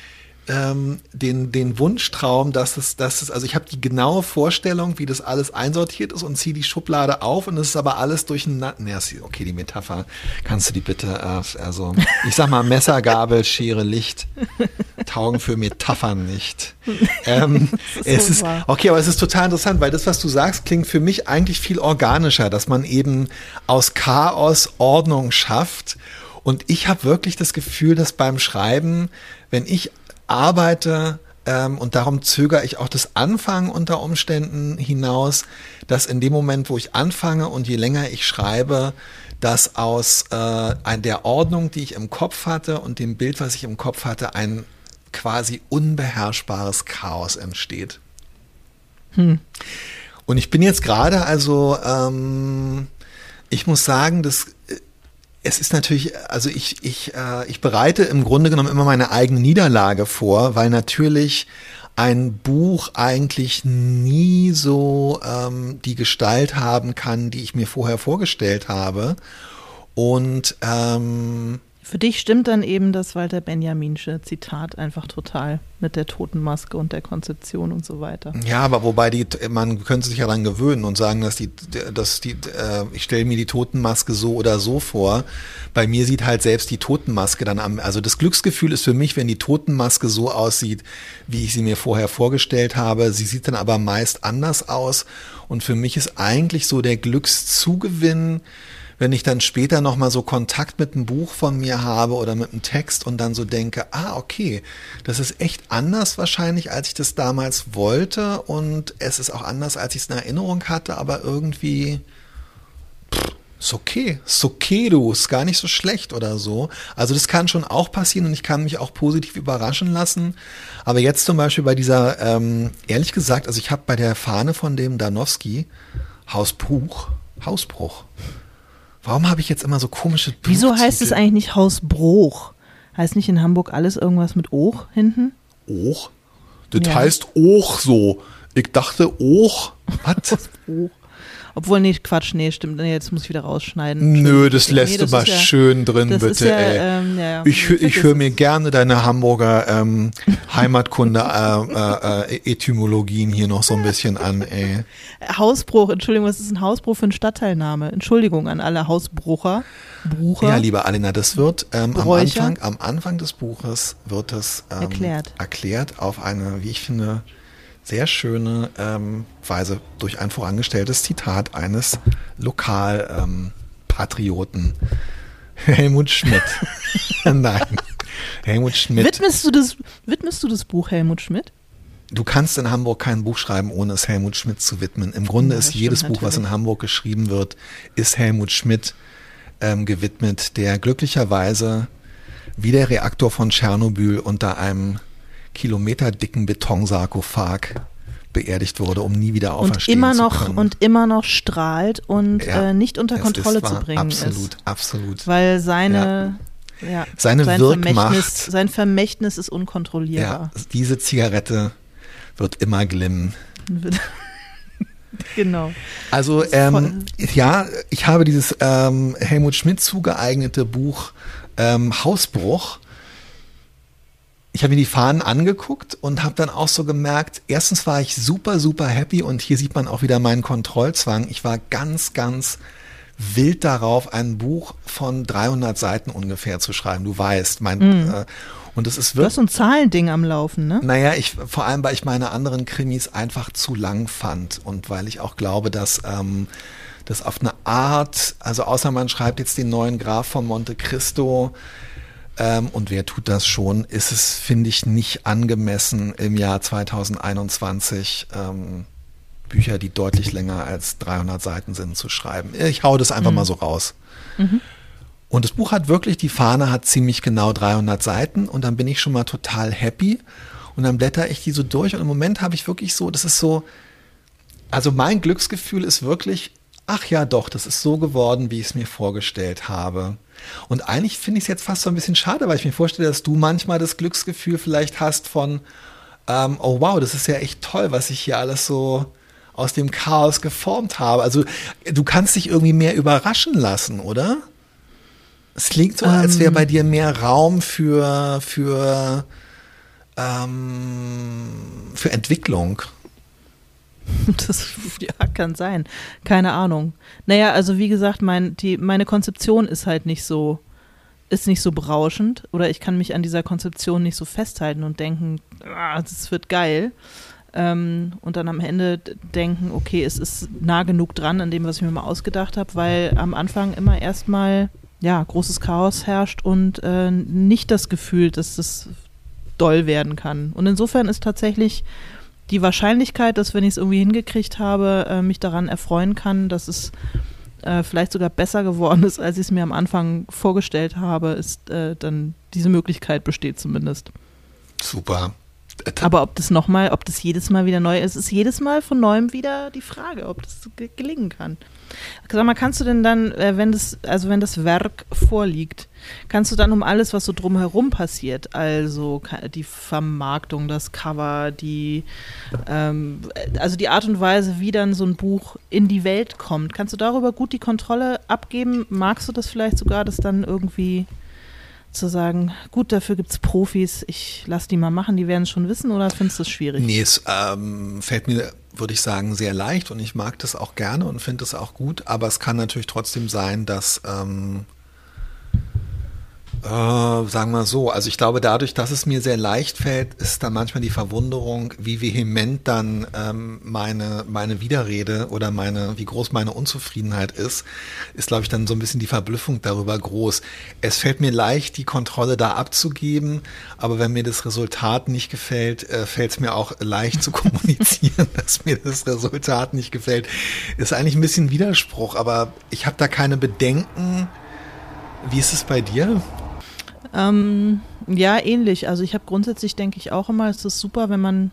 ähm, den, den Wunschtraum, dass es, dass es, also ich habe die genaue Vorstellung, wie das alles einsortiert ist und ziehe die Schublade auf und es ist aber alles durcheinander. Nee, okay, die Metapher, kannst du die bitte, äh, also ich sag mal Messer, Gabel, Schere, Licht taugen für Metaphern nicht. Ähm, ist es ist, okay, aber es ist total interessant, weil das, was du sagst, klingt für mich eigentlich viel organischer, dass man eben aus Chaos Ordnung schafft. Und ich habe wirklich das Gefühl, dass beim Schreiben, wenn ich arbeite, ähm, und darum zögere ich auch das Anfangen unter Umständen hinaus, dass in dem Moment, wo ich anfange und je länger ich schreibe, dass aus äh, der Ordnung, die ich im Kopf hatte und dem Bild, was ich im Kopf hatte, ein quasi unbeherrschbares Chaos entsteht. Hm. Und ich bin jetzt gerade also, ähm, ich muss sagen, dass äh, es ist natürlich, also ich, ich, äh, ich bereite im Grunde genommen immer meine eigene Niederlage vor, weil natürlich ein Buch eigentlich nie so ähm, die Gestalt haben kann, die ich mir vorher vorgestellt habe. Und ähm, für dich stimmt dann eben das Walter Benjaminsche Zitat einfach total mit der Totenmaske und der Konzeption und so weiter. Ja, aber wobei die, man könnte sich ja daran gewöhnen und sagen, dass die, dass die, äh, ich stelle mir die Totenmaske so oder so vor. Bei mir sieht halt selbst die Totenmaske dann am, also das Glücksgefühl ist für mich, wenn die Totenmaske so aussieht, wie ich sie mir vorher vorgestellt habe. Sie sieht dann aber meist anders aus und für mich ist eigentlich so der Glückszugewinn, wenn ich dann später nochmal so Kontakt mit einem Buch von mir habe oder mit einem Text und dann so denke, ah, okay, das ist echt anders wahrscheinlich, als ich das damals wollte und es ist auch anders, als ich es in Erinnerung hatte, aber irgendwie pff, ist okay, ist okay, du, ist gar nicht so schlecht oder so. Also das kann schon auch passieren und ich kann mich auch positiv überraschen lassen. Aber jetzt zum Beispiel bei dieser, ähm, ehrlich gesagt, also ich habe bei der Fahne von dem Danowski Hausbruch, Hausbruch, Warum habe ich jetzt immer so komische Buchtitel? Wieso heißt es eigentlich nicht Hausbruch? Heißt nicht in Hamburg alles irgendwas mit Och hinten? Och? Das ja. heißt Och so. Ich dachte Och. Was? Obwohl, nee, Quatsch, nee, stimmt. Nee, jetzt muss ich wieder rausschneiden. Nö, das lässt nee, das du mal ja, schön drin, bitte, ja, ey. Ähm, ja, ich ich höre mir gerne deine Hamburger ähm, Heimatkunde-Etymologien äh, äh, hier noch so ein bisschen an, ey. Hausbruch, Entschuldigung, was ist ein Hausbruch für ein Stadtteilname? Entschuldigung an alle Hausbrucher. Brucher. Ja, liebe Alina, das wird ähm, am, Anfang, am Anfang des Buches wird es ähm, erklärt. erklärt auf eine, wie ich finde, sehr schöne ähm, Weise durch ein vorangestelltes Zitat eines Lokalpatrioten. Ähm, Helmut Schmidt. Nein. Helmut Schmidt. Widmest du, das, widmest du das Buch Helmut Schmidt? Du kannst in Hamburg kein Buch schreiben, ohne es Helmut Schmidt zu widmen. Im Grunde ja, ist jedes Buch, was in Hamburg geschrieben wird, ist Helmut Schmidt ähm, gewidmet, der glücklicherweise wie der Reaktor von Tschernobyl unter einem kilometerdicken Betonsarkophag beerdigt wurde, um nie wieder auferstehen und immer zu noch. Und immer noch strahlt und ja, äh, nicht unter Kontrolle zu bringen absolut, ist. Absolut, Weil seine, ja. Ja, seine sein Wirkmacht, Vermächtnis, sein Vermächtnis ist unkontrollierbar. Ja, diese Zigarette wird immer glimmen. genau. Also ähm, ja, ich habe dieses ähm, Helmut Schmidt zugeeignete Buch ähm, Hausbruch ich habe mir die Fahnen angeguckt und habe dann auch so gemerkt, erstens war ich super, super happy und hier sieht man auch wieder meinen Kontrollzwang. Ich war ganz, ganz wild darauf, ein Buch von 300 Seiten ungefähr zu schreiben. Du weißt, mein, mm. äh, und es ist wirklich. Du hast so ein Zahlending am Laufen, ne? Naja, ich, vor allem, weil ich meine anderen Krimis einfach zu lang fand und weil ich auch glaube, dass, ähm, das auf eine Art, also außer man schreibt jetzt den neuen Graf von Monte Cristo, ähm, und wer tut das schon, ist es, finde ich, nicht angemessen im Jahr 2021 ähm, Bücher, die deutlich länger als 300 Seiten sind, zu schreiben. Ich hau das einfach mhm. mal so raus. Mhm. Und das Buch hat wirklich, die Fahne hat ziemlich genau 300 Seiten und dann bin ich schon mal total happy und dann blätter ich die so durch und im Moment habe ich wirklich so, das ist so, also mein Glücksgefühl ist wirklich, ach ja doch, das ist so geworden, wie ich es mir vorgestellt habe. Und eigentlich finde ich es jetzt fast so ein bisschen schade, weil ich mir vorstelle, dass du manchmal das Glücksgefühl vielleicht hast von, ähm, oh wow, das ist ja echt toll, was ich hier alles so aus dem Chaos geformt habe. Also du kannst dich irgendwie mehr überraschen lassen, oder? Es klingt so, als wäre bei dir mehr Raum für, für, ähm, für Entwicklung. Das ja, kann sein. Keine Ahnung. Naja, also wie gesagt, mein, die, meine Konzeption ist halt nicht so, ist nicht so berauschend oder ich kann mich an dieser Konzeption nicht so festhalten und denken, ah, das wird geil. Ähm, und dann am Ende denken, okay, es ist nah genug dran an dem, was ich mir mal ausgedacht habe, weil am Anfang immer erstmal ja, großes Chaos herrscht und äh, nicht das Gefühl, dass das doll werden kann. Und insofern ist tatsächlich die Wahrscheinlichkeit, dass wenn ich es irgendwie hingekriegt habe, äh, mich daran erfreuen kann, dass es äh, vielleicht sogar besser geworden ist, als ich es mir am Anfang vorgestellt habe, ist äh, dann diese Möglichkeit besteht zumindest. Super. Aber ob das nochmal, ob das jedes Mal wieder neu ist, ist jedes Mal von neuem wieder die Frage, ob das gelingen kann. Sag mal, kannst du denn dann, äh, wenn das, also wenn das Werk vorliegt, kannst du dann um alles, was so drumherum passiert, also die Vermarktung, das Cover, die, ähm, also die Art und Weise, wie dann so ein Buch in die Welt kommt, kannst du darüber gut die Kontrolle abgeben? Magst du das vielleicht sogar, das dann irgendwie zu sagen, gut, dafür gibt es Profis, ich lasse die mal machen, die werden es schon wissen oder findest du es schwierig? Nee, es ähm, fällt mir, würde ich sagen, sehr leicht und ich mag das auch gerne und finde es auch gut, aber es kann natürlich trotzdem sein, dass ähm, äh, sagen wir so, also ich glaube, dadurch, dass es mir sehr leicht fällt, ist dann manchmal die Verwunderung, wie vehement dann ähm, meine, meine Widerrede oder meine, wie groß meine Unzufriedenheit ist, ist, glaube ich, dann so ein bisschen die Verblüffung darüber groß. Es fällt mir leicht, die Kontrolle da abzugeben, aber wenn mir das Resultat nicht gefällt, äh, fällt es mir auch leicht zu kommunizieren, dass mir das Resultat nicht gefällt. Ist eigentlich ein bisschen Widerspruch, aber ich habe da keine Bedenken. Wie ist es bei dir? Ähm, ja, ähnlich. Also ich habe grundsätzlich, denke ich auch immer, es ist super, wenn man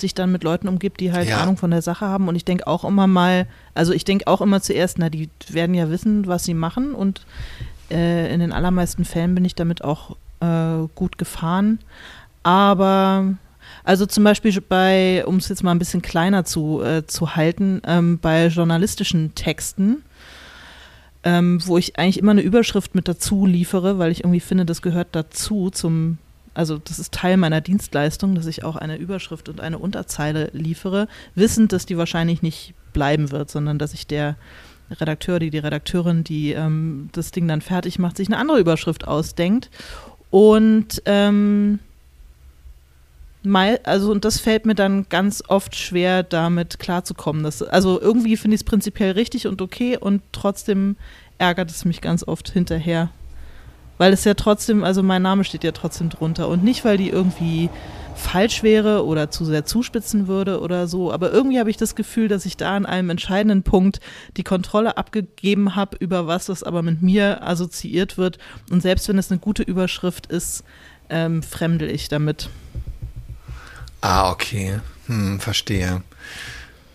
sich dann mit Leuten umgibt, die halt ja. Ahnung von der Sache haben. Und ich denke auch immer mal, also ich denke auch immer zuerst, na, die werden ja wissen, was sie machen. Und äh, in den allermeisten Fällen bin ich damit auch äh, gut gefahren. Aber also zum Beispiel bei, um es jetzt mal ein bisschen kleiner zu, äh, zu halten, ähm, bei journalistischen Texten ähm, wo ich eigentlich immer eine Überschrift mit dazu liefere, weil ich irgendwie finde, das gehört dazu zum, also das ist Teil meiner Dienstleistung, dass ich auch eine Überschrift und eine Unterzeile liefere, wissend, dass die wahrscheinlich nicht bleiben wird, sondern dass ich der Redakteur, die, die Redakteurin, die ähm, das Ding dann fertig macht, sich eine andere Überschrift ausdenkt. Und ähm, also und das fällt mir dann ganz oft schwer, damit klarzukommen. Das, also irgendwie finde ich es prinzipiell richtig und okay und trotzdem ärgert es mich ganz oft hinterher. Weil es ja trotzdem, also mein Name steht ja trotzdem drunter. Und nicht, weil die irgendwie falsch wäre oder zu sehr zuspitzen würde oder so. Aber irgendwie habe ich das Gefühl, dass ich da an einem entscheidenden Punkt die Kontrolle abgegeben habe, über was das aber mit mir assoziiert wird. Und selbst wenn es eine gute Überschrift ist, ähm, fremdel ich damit. Ah, okay. Hm, verstehe.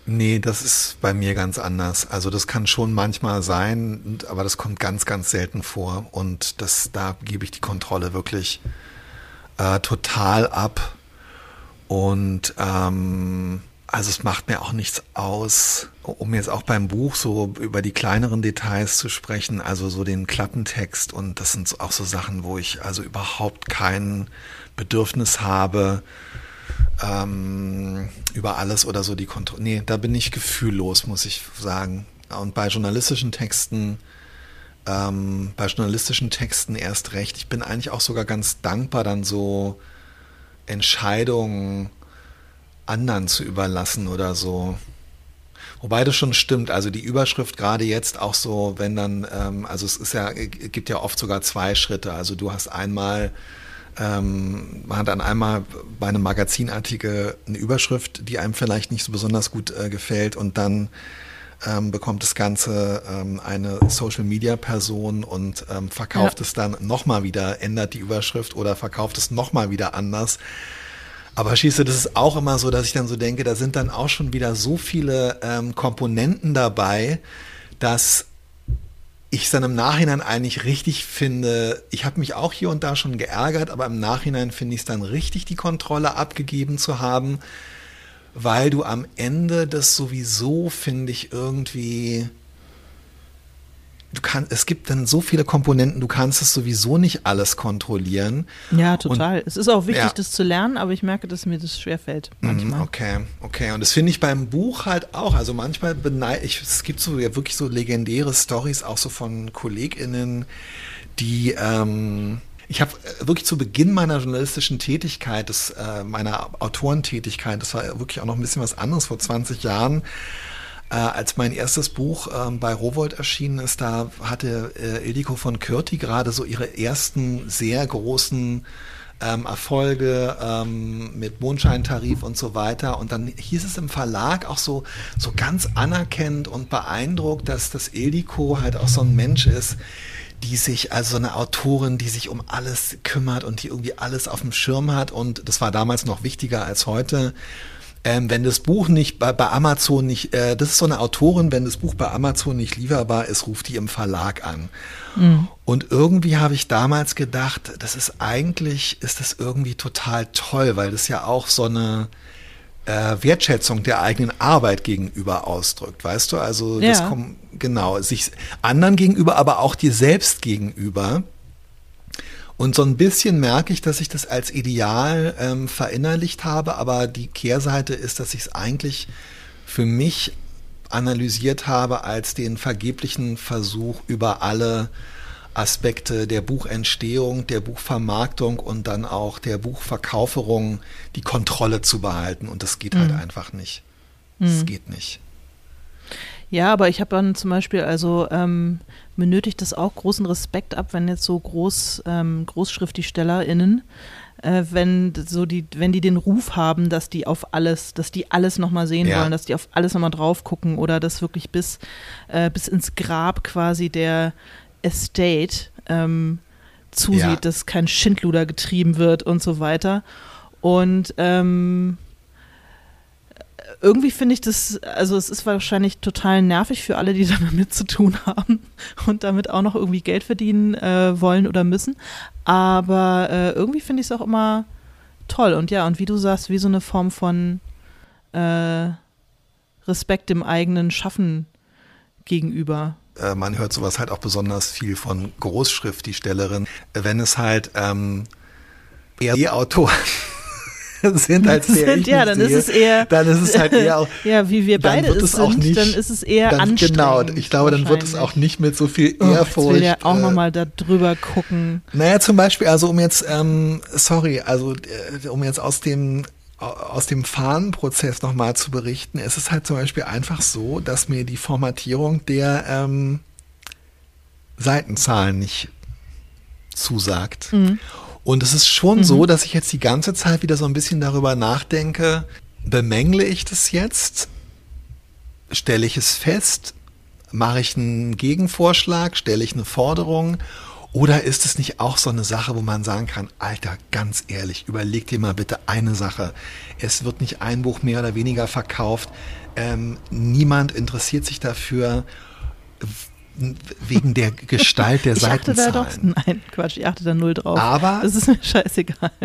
Nee, das ist bei mir ganz anders. Also das kann schon manchmal sein, aber das kommt ganz, ganz selten vor. Und das, da gebe ich die Kontrolle wirklich äh, total ab. Und ähm, also es macht mir auch nichts aus, um jetzt auch beim Buch so über die kleineren Details zu sprechen, also so den Klappentext und das sind auch so Sachen, wo ich also überhaupt kein Bedürfnis habe, ähm, über alles oder so die Kontrolle. Nee, da bin ich gefühllos, muss ich sagen. Und bei journalistischen Texten, ähm, bei journalistischen Texten erst recht. Ich bin eigentlich auch sogar ganz dankbar, dann so Entscheidungen anderen zu überlassen oder so. Wobei das schon stimmt, also die Überschrift gerade jetzt auch so, wenn dann, ähm, also es ist ja, gibt ja oft sogar zwei Schritte. Also du hast einmal ähm, man hat dann einmal bei einem Magazinartikel eine Überschrift, die einem vielleicht nicht so besonders gut äh, gefällt und dann ähm, bekommt das Ganze ähm, eine Social-Media-Person und ähm, verkauft ja. es dann nochmal wieder, ändert die Überschrift oder verkauft es nochmal wieder anders. Aber schieße, das ist auch immer so, dass ich dann so denke, da sind dann auch schon wieder so viele ähm, Komponenten dabei, dass ich dann im Nachhinein eigentlich richtig finde, ich habe mich auch hier und da schon geärgert, aber im Nachhinein finde ich es dann richtig, die Kontrolle abgegeben zu haben, weil du am Ende das sowieso, finde ich, irgendwie du kannst, es gibt dann so viele Komponenten, du kannst es sowieso nicht alles kontrollieren. Ja, total. Und, es ist auch wichtig, ja. das zu lernen, aber ich merke, dass mir das schwerfällt mhm, manchmal. Okay, okay. Und das finde ich beim Buch halt auch. Also manchmal beneide ich, es gibt so ja wirklich so legendäre Stories auch so von KollegInnen, die, ähm, ich habe äh, wirklich zu Beginn meiner journalistischen Tätigkeit, das, äh, meiner Autorentätigkeit, das war wirklich auch noch ein bisschen was anderes vor 20 Jahren, äh, als mein erstes Buch ähm, bei Rowold erschienen ist, da hatte äh, Ildiko von Kürti gerade so ihre ersten sehr großen ähm, Erfolge ähm, mit Mondscheintarif und so weiter. Und dann hieß es im Verlag auch so, so ganz anerkennend und beeindruckt, dass das Ildiko halt auch so ein Mensch ist, die sich, also eine Autorin, die sich um alles kümmert und die irgendwie alles auf dem Schirm hat. Und das war damals noch wichtiger als heute. Ähm, wenn das Buch nicht bei, bei Amazon nicht, äh, das ist so eine Autorin, wenn das Buch bei Amazon nicht lieferbar ist, ruft die im Verlag an. Mhm. Und irgendwie habe ich damals gedacht, das ist eigentlich, ist das irgendwie total toll, weil das ja auch so eine, äh, Wertschätzung der eigenen Arbeit gegenüber ausdrückt, weißt du? Also das Ja. kommt genau sich anderen gegenüber, aber auch dir selbst gegenüber. Und so ein bisschen merke ich, dass ich das als Ideal ähm, verinnerlicht habe, aber die Kehrseite ist, dass ich es eigentlich für mich analysiert habe als den vergeblichen Versuch über alle Aspekte der Buchentstehung, der Buchvermarktung und dann auch der Buchverkauferung die Kontrolle zu behalten. Und das geht halt einfach nicht. Das geht nicht. Ja, aber ich habe dann zum Beispiel, also ähm, mir nötigt das auch großen Respekt ab, wenn jetzt so groß, ähm, GroßschriftstellerInnen, äh, wenn so die, wenn die den Ruf haben, dass die auf alles, dass die alles nochmal sehen Ja. wollen, dass die auf alles nochmal drauf gucken oder das wirklich bis, äh, bis ins Grab quasi der Estate ähm, zusieht, Ja. dass kein Schindluder getrieben wird und so weiter. Und ähm, irgendwie finde ich das, also es ist wahrscheinlich total nervig für alle, die damit zu tun haben und damit auch noch irgendwie Geld verdienen äh, wollen oder müssen. Aber äh, irgendwie finde ich es auch immer toll. Und ja, und wie du sagst, wie so eine Form von äh, Respekt dem eigenen Schaffen gegenüber. äh, man hört sowas halt auch besonders viel von Großschriftstellerinnen, wenn es halt ähm, eher die Autoren sind, als der Sind, ich ja, dann ist sehe, es eher- dann ist es halt eher auch, Ja, wie wir dann beide wird es es auch sind, nicht, dann ist es eher dann, anstrengend. Genau, ich glaube, dann wird es auch nicht mit so viel Oh, Ehrfurcht. will er auch äh, nochmal da drüber gucken. Naja, zum Beispiel, also um jetzt, ähm, sorry, also äh, um jetzt aus dem aus dem Fahnenprozess nochmal zu berichten, es ist halt zum Beispiel einfach so, dass mir die Formatierung der ähm, Seitenzahlen nicht zusagt. Und es ist schon so, dass ich jetzt die ganze Zeit wieder so ein bisschen darüber nachdenke, bemängle ich das jetzt? Stelle ich es fest? Mache ich einen Gegenvorschlag? Stelle ich eine Forderung? Oder ist es nicht auch so eine Sache, wo man sagen kann, Alter, ganz ehrlich, überleg dir mal bitte eine Sache. Es wird nicht ein Buch mehr oder weniger verkauft. Ähm, niemand interessiert sich dafür wegen der Gestalt der Ich achte da Seitenzahlen. doch, nein, Quatsch, ich achte da null drauf. Aber- Es ist mir scheißegal.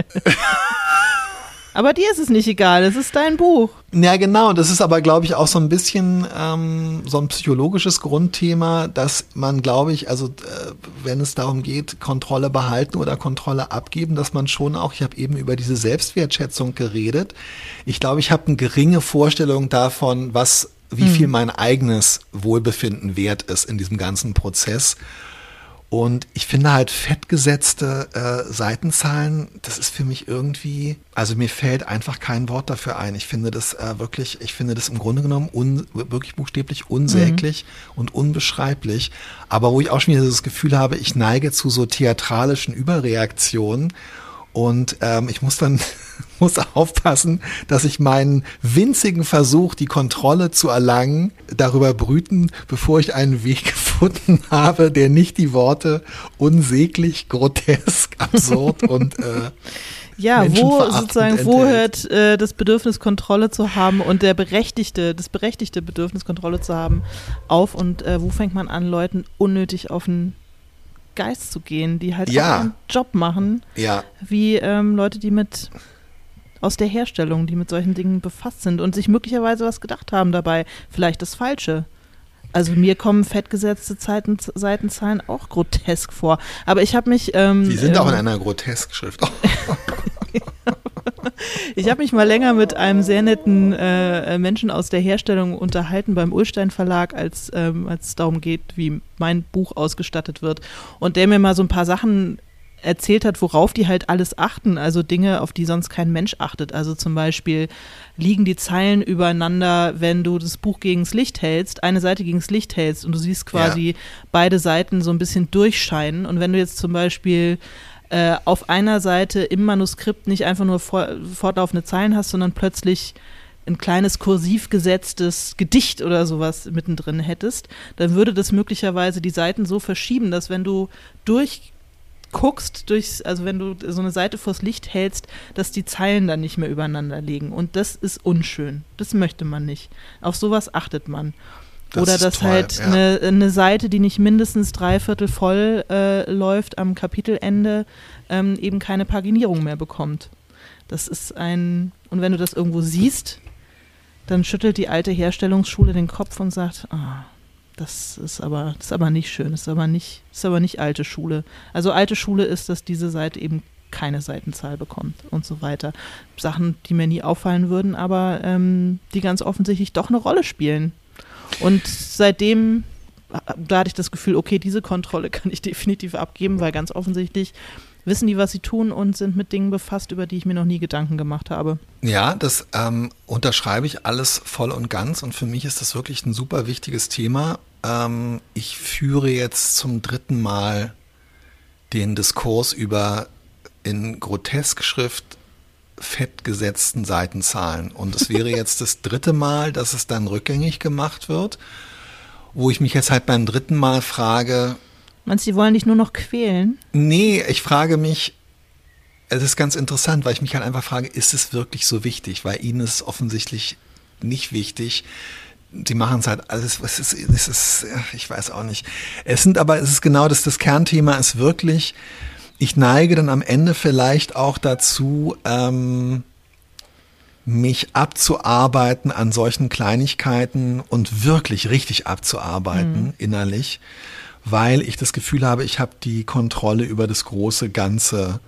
Aber dir ist es nicht egal, es ist dein Buch. Ja, genau. Das ist aber, glaube ich, auch so ein bisschen ähm, so ein psychologisches Grundthema, dass man, glaube ich, also äh, wenn es darum geht, Kontrolle behalten oder Kontrolle abgeben, dass man schon auch, ich habe eben über diese Selbstwertschätzung geredet. Ich glaube, ich habe eine geringe Vorstellung davon, was, wie viel mein eigenes Wohlbefinden wert ist in diesem ganzen Prozess. Und ich finde halt fettgesetzte äh, Seitenzahlen, das ist für mich irgendwie, also mir fällt einfach kein Wort dafür ein. Ich finde das äh, wirklich, ich finde das im Grunde genommen un, wirklich buchstäblich unsäglich und unbeschreiblich. Aber wo ich auch schon wieder das Gefühl habe, ich neige zu so theatralischen Überreaktionen. Und ähm, ich muss dann muss aufpassen, dass ich meinen winzigen Versuch, die Kontrolle zu erlangen, darüber brüten, bevor ich einen Weg gefunden habe, der nicht die Worte unsäglich, grotesk, absurd und äh, Ja, wo sozusagen, wo enthält. hört äh, das Bedürfnis Kontrolle zu haben und der berechtigte, das berechtigte Bedürfnis Kontrolle zu haben auf und äh, wo fängt man an, Leuten unnötig auf den Geist zu gehen, die halt Ja. auch einen Job machen, ja, wie ähm, Leute, die mit aus der Herstellung, die mit solchen Dingen befasst sind und sich möglicherweise was gedacht haben dabei, vielleicht das Falsche. Also mir kommen fettgesetzte Zeiten, Seitenzahlen auch grotesk vor. Aber ich habe mich. Ähm, die sind ähm, auch in einer Grotesk-Schrift. Ich habe mich mal länger mit einem sehr netten äh, Menschen aus der Herstellung unterhalten beim Ulstein Verlag, als ähm, als es darum geht, wie mein Buch ausgestattet wird. Und der mir mal so ein paar Sachen erzählt hat, worauf die halt alles achten, also Dinge, auf die sonst kein Mensch achtet. Also zum Beispiel liegen die Zeilen übereinander, wenn du das Buch gegens Licht hältst, eine Seite gegens Licht hältst und du siehst quasi beide Seiten so ein bisschen durchscheinen. Und wenn du jetzt zum Beispiel äh, auf einer Seite im Manuskript nicht einfach nur vor, fortlaufende Zeilen hast, sondern plötzlich ein kleines kursiv gesetztes Gedicht oder sowas mittendrin hättest, dann würde das möglicherweise die Seiten so verschieben, dass wenn du durchguckst, durchs, also wenn du so eine Seite vors Licht hältst, dass die Zeilen dann nicht mehr übereinander liegen. Und das ist unschön. Das möchte man nicht. Auf sowas achtet man. Das Oder dass toll, halt ja. eine, eine, Seite, die nicht mindestens dreiviertel voll äh, läuft am Kapitelende, ähm, eben keine Paginierung mehr bekommt. Das ist ein, und wenn du das irgendwo siehst, dann schüttelt die alte Herstellungsschule den Kopf und sagt, ah, das ist aber, das ist aber nicht schön, das ist aber nicht, ist aber nicht alte Schule. Also alte Schule ist, dass diese Seite eben keine Seitenzahl bekommt und so weiter. Sachen, die mir nie auffallen würden, aber ähm, die ganz offensichtlich doch eine Rolle spielen. Und seitdem, da hatte ich das Gefühl, okay, diese Kontrolle kann ich definitiv abgeben, weil ganz offensichtlich wissen die, was sie tun und sind mit Dingen befasst, über die ich mir noch nie Gedanken gemacht habe. Ja, das ähm, unterschreibe ich alles voll und ganz und für mich ist das wirklich ein super wichtiges Thema. Ähm, ich führe jetzt zum dritten Mal den Diskurs über in Groteskschrift fettgesetzten Seitenzahlen. Und es wäre jetzt das dritte Mal, dass es dann rückgängig gemacht wird, wo ich mich jetzt halt beim dritten Mal frage, Meinst du, die wollen dich nur noch quälen? Nee, ich frage mich, es ist ganz interessant, weil ich mich halt einfach frage, ist es wirklich so wichtig? Weil ihnen ist es offensichtlich nicht wichtig. Sie machen es halt alles, was ist, es ist, ich weiß auch nicht. Es sind aber, es ist genau das, das Kernthema ist wirklich, ich neige dann am Ende vielleicht auch dazu, ähm, mich abzuarbeiten an solchen Kleinigkeiten und wirklich richtig abzuarbeiten mhm. innerlich weil ich das Gefühl habe, ich habe die Kontrolle über das große Ganze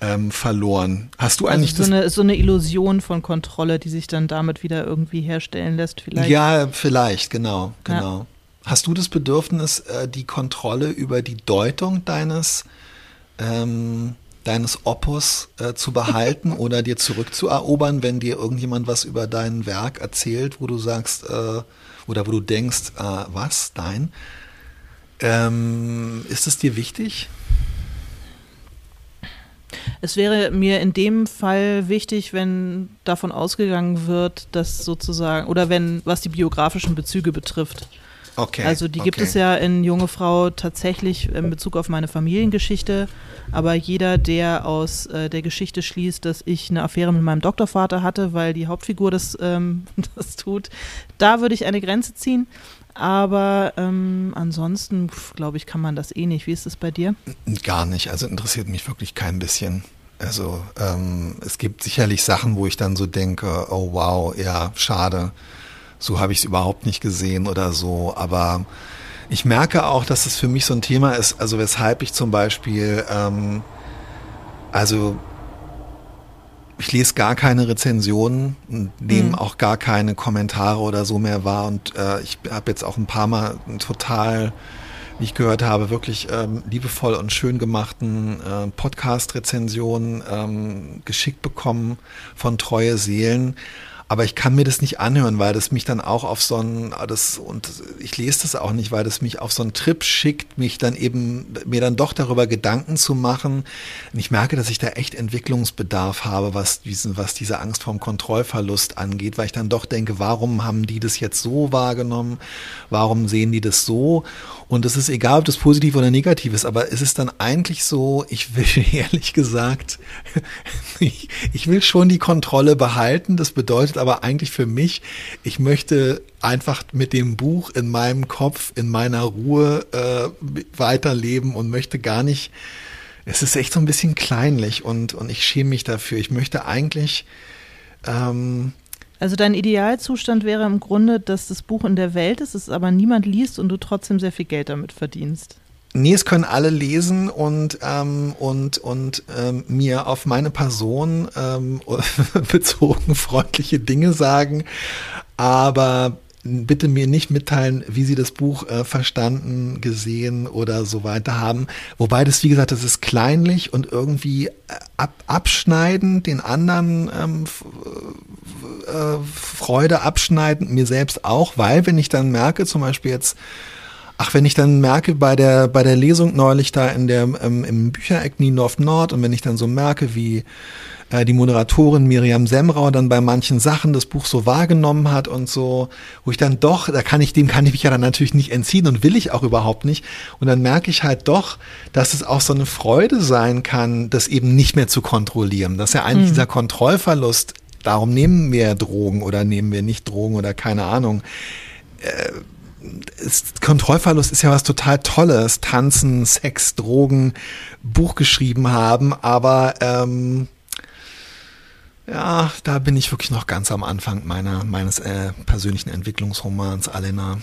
ähm, verloren. Hast du also eigentlich so eine, so eine Illusion von Kontrolle, die sich dann damit wieder irgendwie herstellen lässt, vielleicht? Ja, vielleicht, genau, genau. Ja. Hast du das Bedürfnis, äh, die Kontrolle über die Deutung deines ähm, deines Opus äh, zu behalten oder dir zurückzuerobern, wenn dir irgendjemand was über dein Werk erzählt, wo du sagst äh, oder wo du denkst, äh, was, dein? Ähm, ist es dir wichtig? Es wäre mir in dem Fall wichtig, wenn davon ausgegangen wird, dass sozusagen, oder wenn, was die biografischen Bezüge betrifft. Okay. Also die okay. gibt es ja in Junge Frau tatsächlich in Bezug auf meine Familiengeschichte, aber jeder, der aus äh, der Geschichte schließt, dass ich eine Affäre mit meinem Doktorvater hatte, weil die Hauptfigur das, ähm, das tut, da würde ich eine Grenze ziehen. Aber ähm, ansonsten, glaube ich, kann man das eh nicht. Wie ist es bei dir? Gar nicht. Also interessiert mich wirklich kein bisschen. Also ähm, es gibt sicherlich Sachen, wo ich dann so denke, oh wow, ja, schade. So habe ich es überhaupt nicht gesehen oder so. Aber ich merke auch, dass es für mich so ein Thema ist, also weshalb ich zum Beispiel, ähm, also ich lese gar keine Rezensionen, nehme mhm. auch gar keine Kommentare oder so mehr wahr und äh, ich habe jetzt auch ein paar Mal total, wie ich gehört habe, wirklich ähm, liebevoll und schön gemachten äh, Podcast-Rezensionen ähm, geschickt bekommen von treue Seelen. Aber ich kann mir das nicht anhören, weil das mich dann auch auf so ein, das, und ich lese das auch nicht, weil das mich auf so einen Trip schickt, mich dann eben, mir dann doch darüber Gedanken zu machen. Und ich merke, dass ich da echt Entwicklungsbedarf habe, was diesen, was diese Angst vorm Kontrollverlust angeht, weil ich dann doch denke, warum haben die das jetzt so wahrgenommen? Warum sehen die das so? Und es ist egal, ob das positiv oder negativ ist, aber es ist dann eigentlich so, ich will ehrlich gesagt, ich, will schon die Kontrolle behalten. Das bedeutet aber eigentlich für mich, ich möchte einfach mit dem Buch in meinem Kopf, in meiner Ruhe äh, weiterleben und möchte gar nicht, es ist echt so ein bisschen kleinlich und, und ich schäme mich dafür. Ich möchte eigentlich ähm, also dein Idealzustand wäre im Grunde, dass das Buch in der Welt ist, es aber niemand liest und du trotzdem sehr viel Geld damit verdienst. Nee, es können alle lesen und, ähm, und, und ähm, mir auf meine Person ähm, bezogen freundliche Dinge sagen, aber bitte mir nicht mitteilen, wie Sie das Buch äh, verstanden, gesehen oder so weiter haben. Wobei das, wie gesagt, das ist kleinlich und irgendwie äh, ab, abschneiden, den anderen ähm, äh, Freude abschneiden, mir selbst auch, weil wenn ich dann merke, zum Beispiel jetzt ach, wenn ich dann merke bei der, bei der Lesung neulich da in der, ähm, im Büchereck Niendorf Nord und wenn ich dann so merke, wie äh, die Moderatorin Miriam Semrau dann bei manchen Sachen das Buch so wahrgenommen hat und so, wo ich dann doch, da kann ich, dem kann ich mich ja dann natürlich nicht entziehen und will ich auch überhaupt nicht. Und dann merke ich halt doch, dass es auch so eine Freude sein kann, das eben nicht mehr zu kontrollieren. Dass ja eigentlich mhm. dieser Kontrollverlust, darum nehmen wir Drogen oder nehmen wir nicht Drogen oder keine Ahnung. Äh, ist, Kontrollverlust ist ja was total Tolles. Tanzen, Sex, Drogen, Buch geschrieben haben, aber ähm, ja, da bin ich wirklich noch ganz am Anfang meiner, meines äh, persönlichen Entwicklungsromans, Alena.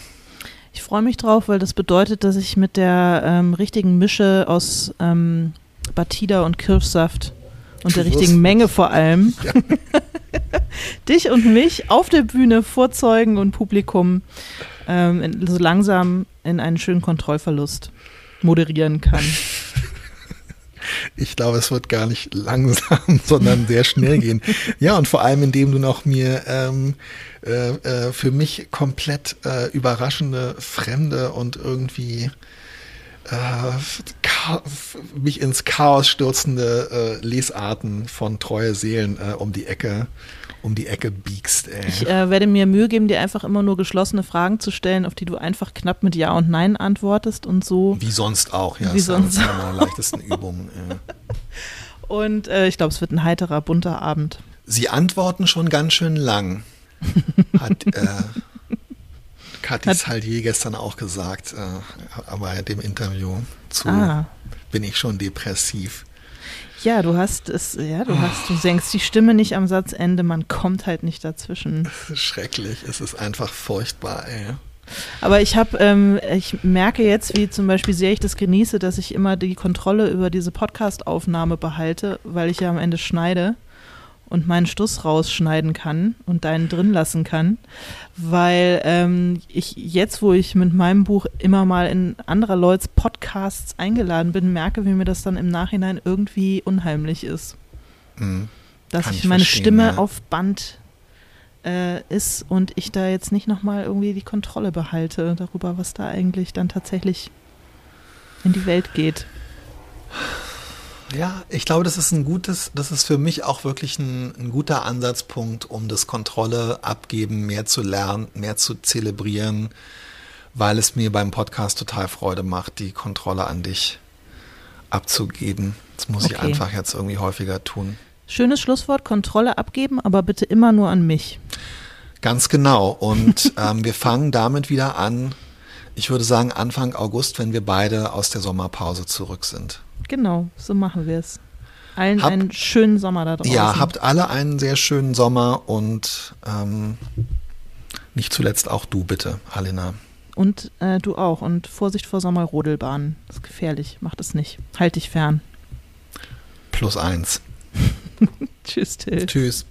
Ich freue mich drauf, weil das bedeutet, dass ich mit der ähm, richtigen Mische aus ähm, Batida und Kirschsaft und der richtigen Menge vor allem ja. dich und mich auf der Bühne vor Zeugen und Publikum ähm, in, so langsam in einen schönen Kontrollverlust moderieren kann. Ich glaube, es wird gar nicht langsam, sondern sehr schnell gehen. Ja, und vor allem, indem du noch mir ähm, äh, äh, für mich komplett äh, überraschende, fremde und irgendwie äh, mich ins Chaos stürzende äh, Lesarten von treue Seelen um die Ecke um die Ecke biegst. Ey. Ich äh, werde mir Mühe geben, dir einfach immer nur geschlossene Fragen zu stellen, auf die du einfach knapp mit Ja und Nein antwortest und so. Wie sonst auch, ja. Wie sonst auch. Eine leichtesten Übungen. Ja. Und äh, ich glaube, es wird ein heiterer, bunter Abend. Sie antworten schon ganz schön lang, hat äh, Kathi Salier gestern auch gesagt, äh, aber dem Interview zu ah. bin ich schon depressiv. Ja, du hast es, ja, du hast, du senkst die Stimme nicht am Satzende, man kommt halt nicht dazwischen. Es ist schrecklich, es ist einfach furchtbar, ey. Aber ich habe, ähm, ich merke jetzt, wie zum Beispiel sehr ich das genieße, dass ich immer die Kontrolle über diese Podcast-Aufnahme behalte, weil ich ja am Ende schneide und meinen Stuss rausschneiden kann und deinen drin lassen kann, weil ähm, ich jetzt, wo ich mit meinem Buch immer mal in anderer Leute Podcasts eingeladen bin, merke, wie mir das dann im Nachhinein irgendwie unheimlich ist. Mhm. Dass ich meine Stimme ja. auf Band äh, ist und ich da jetzt nicht nochmal irgendwie die Kontrolle behalte darüber, was da eigentlich dann tatsächlich in die Welt geht. Ja, ich glaube, das ist ein gutes, das ist für mich auch wirklich ein, ein, guter Ansatzpunkt, um das Kontrolle abgeben, mehr zu lernen, mehr zu zelebrieren, weil es mir beim Podcast total Freude macht, die Kontrolle an dich abzugeben. Das muss okay. ich einfach jetzt irgendwie häufiger tun. Schönes Schlusswort, Kontrolle abgeben, aber bitte immer nur an mich. Ganz genau. Und ähm, wir fangen damit wieder an, ich würde sagen Anfang August, wenn wir beide aus der Sommerpause zurück sind. Genau, so machen wir es. Allen Hab, einen schönen Sommer da draußen. Ja, habt alle einen sehr schönen Sommer und ähm, nicht zuletzt auch du bitte, Alina. Und äh, du auch. Und Vorsicht vor Sommerrodelbahnen. Das ist gefährlich. Mach das nicht. Halt dich fern. Plus eins. Tschüss, Till. Tschüss.